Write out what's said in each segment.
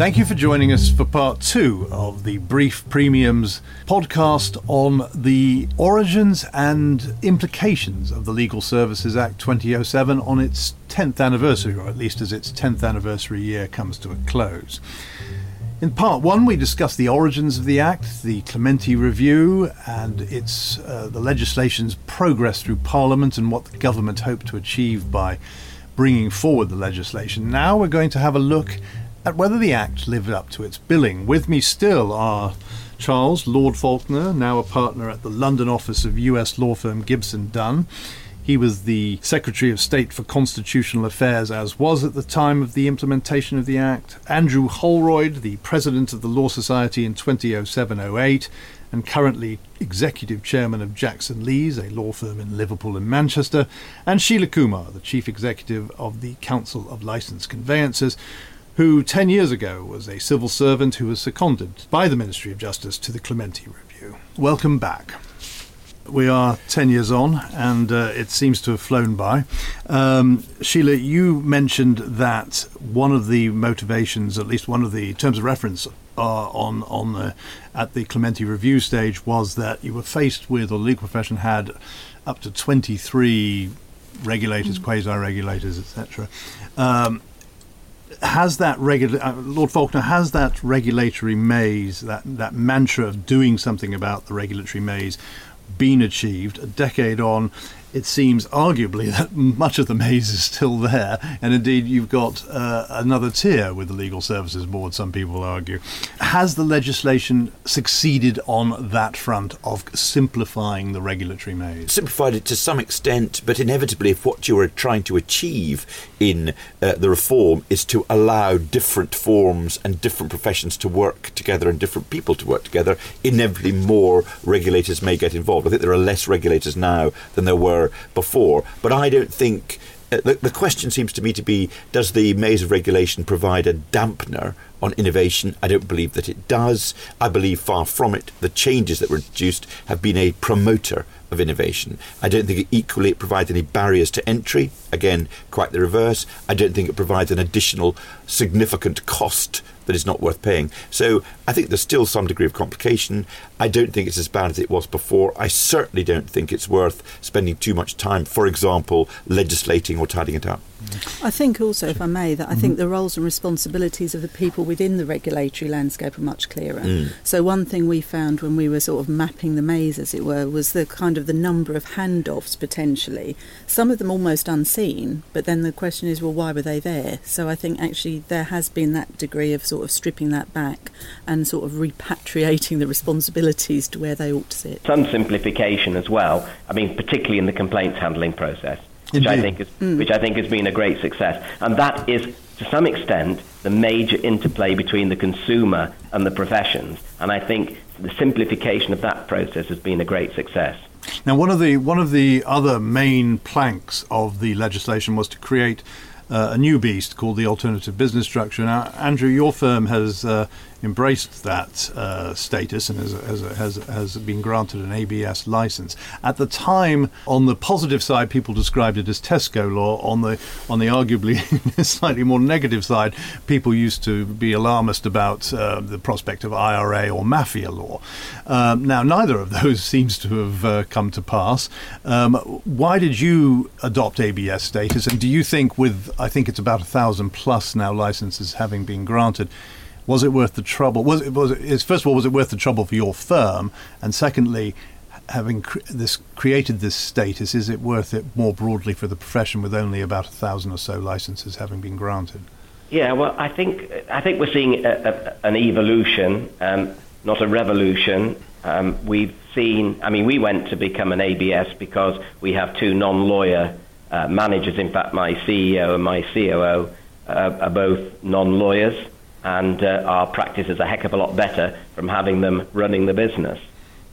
Thank you for joining us for part two of the Brief Premiums podcast on the origins and implications of the Legal Services Act 2007 on its 10th anniversary, or at least as its 10th anniversary year comes to a close. In part one, we discussed the origins of the Act, the Clementi Review, and its uh, the legislation's progress through Parliament and what the government hoped to achieve by bringing forward the legislation. Now we're going to have a look at whether the Act lived up to its billing. With me still are Charles Lord Falconer, now a partner at the London office of US law firm Gibson Dunn. He was the Secretary of State for Constitutional Affairs, as was at the time of the implementation of the Act. Andrew Holroyd, the President of the Law Society in 2007 08, and currently Executive Chairman of Jackson Lees, a law firm in Liverpool and Manchester. And Sheila Kumar, the Chief Executive of the Council of Licensed Conveyancers, who 10 years ago was a civil servant who was seconded by the Ministry of Justice to the Clementi Review. Welcome back. We are 10 years on, and uh, it seems to have flown by. Um, Sheila, you mentioned that one of the motivations, at least one of the terms of reference uh, on on the, at the Clementi review stage, was that you were faced with, or the legal profession had, up to 23 regulators, mm. quasi-regulators, etc. Um, has that uh, Lord Falconer has that regulatory maze, that that mantra of doing something about the regulatory maze, been achieved a decade on? It seems arguably that much of the maze is still there, and indeed you've got uh, another tier with the Legal Services Board, some people argue. Has the legislation succeeded on that front of simplifying the regulatory maze? Simplified it to some extent, but inevitably, if what you are trying to achieve in uh, the reform is to allow different forms and different professions to work together and different people to work together, inevitably more regulators may get involved. I think there are less regulators now than there were before. But I don't think uh, the, the question seems to me to be does the maze of regulation provide a dampener on innovation? I don't believe that it does. I believe far from it. The changes that were introduced have been a promoter of innovation. I don't think it equally it provides any barriers to entry. Again, quite the reverse. I don't think it provides an additional significant cost that is not worth paying. So I think there's still some degree of complication. I don't think it's as bad as it was before. I certainly don't think it's worth spending too much time, for example, legislating or tidying it up. I think also, if I may, that I think the roles and responsibilities of the people within the regulatory landscape are much clearer. Mm. So one thing we found when we were sort of mapping the maze, as it were, was the kind of the number of handoffs potentially. Some of them almost unseen, but then the question is, well, why were they there? So I think actually there has been that degree of sort of stripping that back and sort of repatriating the responsibilities to where they ought to sit. Some simplification as well. I mean, particularly in the complaints handling process which I think is mm. which I think has been a great success, and that is to some extent the major interplay between the consumer and the professions, and I think the simplification of that process has been a great success. Now, one of the one of the other main planks of the legislation was to create uh, a new beast called the alternative business structure. Now, Andrew, your firm has uh, embraced that uh, status and has, has, has, been granted an ABS license. At the time, on the positive side, people described it as Tesco law. On the on the arguably slightly more negative side, people used to be alarmist about uh, the prospect of IRA or mafia law. Um, now, neither of those seems to have uh, come to pass. Um, why did you adopt ABS status? And do you think, with I think it's about a thousand plus now licenses having been granted, was it worth the trouble? Was it was first of all was it worth the trouble for your firm, and secondly, having cre- this created this status, is it worth it more broadly for the profession with only about a thousand or so licenses having been granted? Yeah, well, I think I think we're seeing a, a, an evolution, um, not a revolution. Um, we've seen. I mean, we went to become an ABS because we have two non-lawyer uh, managers. In fact, my CEO and my COO uh, are both non-lawyers and uh, our practice is a heck of a lot better from having them running the business.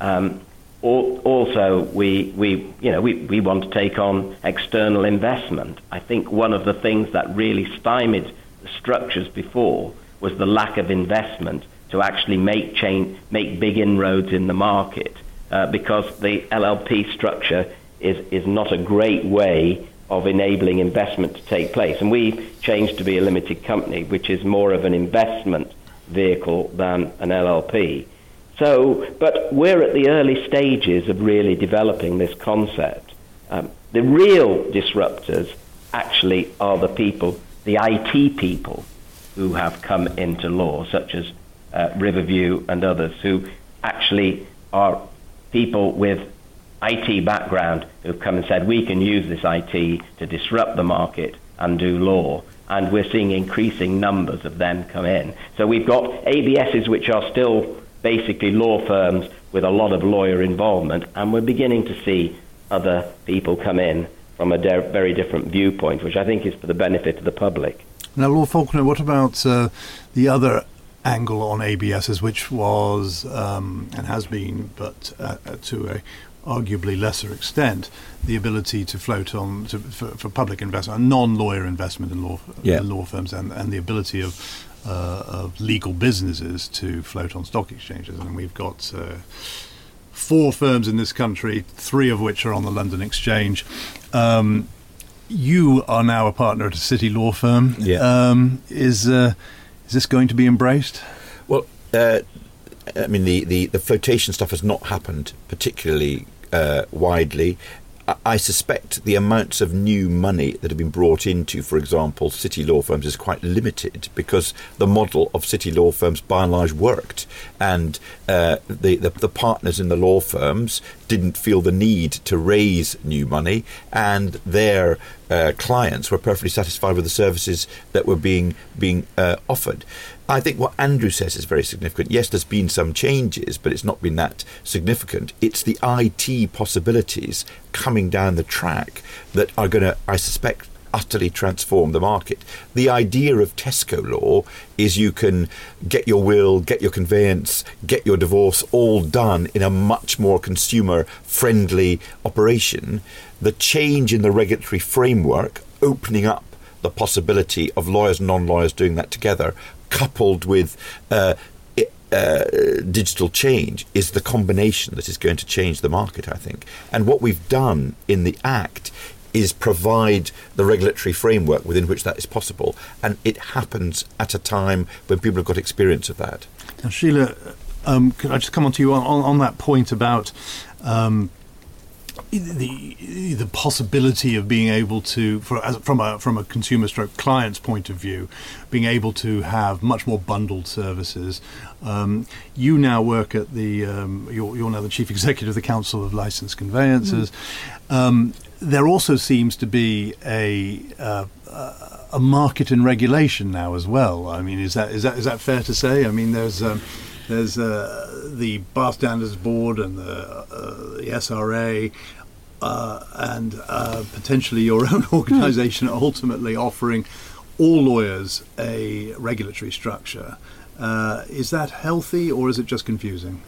Um, also, we, we, you know, we, we want to take on external investment. I think one of the things that really stymied the structures before was the lack of investment to actually make, make big inroads in the market uh, because the LLP structure is, is not a great way of enabling investment to take place. And we changed to be a limited company, which is more of an investment vehicle than an LLP. So, but we're at the early stages of really developing this concept. Um, the real disruptors actually are the people, the IT people, who have come into law, such as uh, Riverview and others, who actually are people with IT background who've come and said we can use this IT to disrupt the market and do law. And we're seeing increasing numbers of them come in. So we've got ABSs which are still basically law firms with a lot of lawyer involvement, and we're beginning to see other people come in from a de- very different viewpoint, which I think is for the benefit of the public. Now, Lord Falconer, what about uh, the other angle on ABSs, which was um, and has been, but uh, to a arguably lesser extent, the ability to float on to, for, for, public investment, non-lawyer investment in law, yeah. in law firms, and, and the ability of uh, of legal businesses to float on stock exchanges. And we've got uh, four firms in this country, three of which are on the London Exchange. Um, you are now a partner at a city law firm. Yeah. Um, is uh, is this going to be embraced? Well, uh, I mean, the, the, the, flotation stuff has not happened particularly uh, widely. I suspect the amounts of new money that have been brought into, for example, city law firms is quite limited because the model of city law firms by and large worked, and uh, the, the, the partners in the law firms didn't feel the need to raise new money, and their uh, clients were perfectly satisfied with the services that were being being uh, offered. I think what Andrew says is very significant. Yes, there's been some changes, but it's not been that significant. It's the IT possibilities coming down the track that are going to, I suspect, utterly transform the market. The idea of Tesco law is you can get your will, get your conveyance, get your divorce all done in a much more consumer friendly operation. The change in the regulatory framework, opening up the possibility of lawyers and non lawyers doing that together, coupled with uh, uh, digital change is the combination that is going to change the market, I think. And what we've done in the Act is provide the regulatory framework within which that is possible. And it happens at a time when people have got experience of that. Now, Sheila, um, could I just come on to you on, on, that point about um, the the possibility of being able to, for, as, from a from a consumer stroke client's point of view, being able to have much more bundled services. Um, you now work at the um, you're, you're, now the chief executive of the Council of Licensed Conveyancers. Mm. Um, there also seems to be a uh, a market in regulation now as well. I mean, is that is that is that fair to say? I mean, there's um, there's uh, the Bar Standards Board and the, uh, the SRA uh, and uh, potentially your own organisation ultimately offering all lawyers a regulatory structure. Uh, is that healthy or is it just confusing?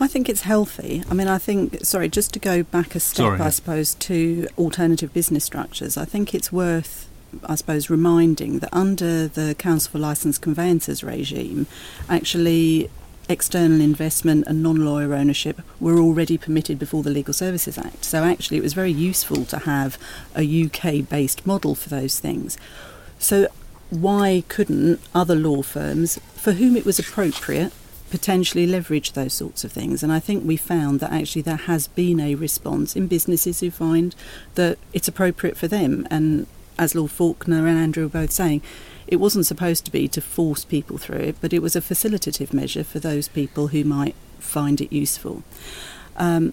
I think it's healthy. I mean, I think, sorry, just to go back a step, sorry. I suppose, to alternative business structures, I think it's worth, I suppose, reminding that under the Council for Licensed Conveyancers regime, actually external investment and non lawyer ownership were already permitted before the Legal Services Act. So actually, it was very useful to have a UK based model for those things. So, why couldn't other law firms, for whom it was appropriate, potentially leverage those sorts of things? And I think we found that actually there has been a response in businesses who find that it's appropriate for them. And as Lord Falconer and Andrew were both saying, it wasn't supposed to be to force people through it, but it was a facilitative measure for those people who might find it useful. Um,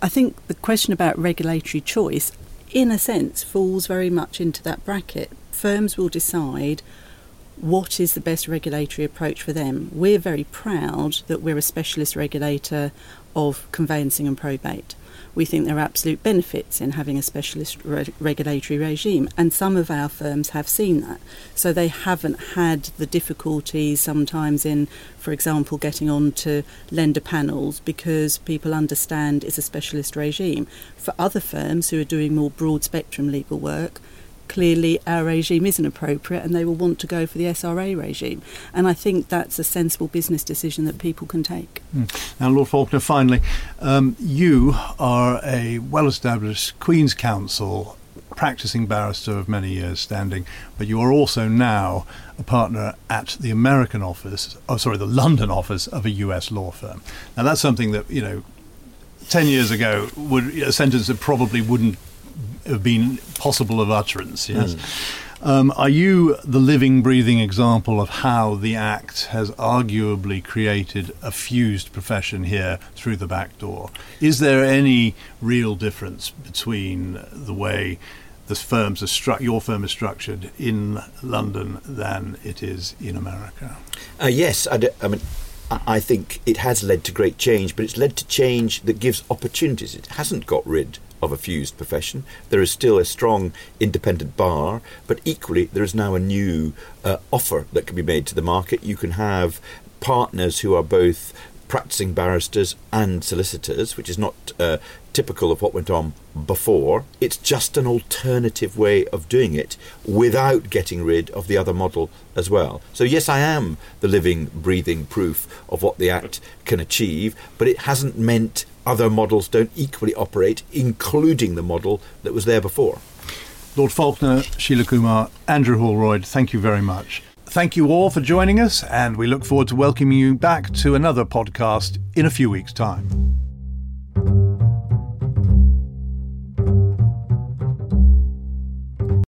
I think the question about regulatory choice, in a sense, falls very much into that bracket. Firms will decide what is the best regulatory approach for them. We're very proud that we're a specialist regulator of conveyancing and probate we think there are absolute benefits in having a specialist re- regulatory regime, and some of our firms have seen that. So they haven't had the difficulties sometimes in, for example, getting on to lender panels because people understand it's a specialist regime. For other firms who are doing more broad spectrum legal work, clearly our regime isn't appropriate and they will want to go for the SRA regime. And I think that's a sensible business decision that people can take. Mm. Now, Lord Falconer, finally, um, you are a well established Queen's Counsel practicing barrister of many years standing, but you are also now a partner at the American office, oh, sorry, the London office of a US law firm. Now, that's something that, you know, 10 years ago, would a sentence that probably wouldn't have been possible of utterance, yes? Mm. Um, are you the living, breathing example of how the Act has arguably created a fused profession here through the back door? Is there any real difference between the way the firms are stru- your firm is structured in London than it is in America? Uh, yes, I, d- I mean. I think it has led to great change, but it's led to change that gives opportunities. It hasn't got rid of a fused profession. There is still a strong independent bar, but equally there is now a new uh, offer that can be made to the market. You can have partners who are both practicing barristers and solicitors, which is not uh, typical of what went on before. It's just an alternative way of doing it without getting rid of the other model as well. So, yes, I am the living, breathing proof of what the Act can achieve, but it hasn't meant other models don't equally operate, including the model that was there before. Lord Falconer, Sheila Kumar, Andrew Holroyd, thank you very much. Thank you all for joining us, and we look forward to welcoming you back to another podcast in a few weeks' time.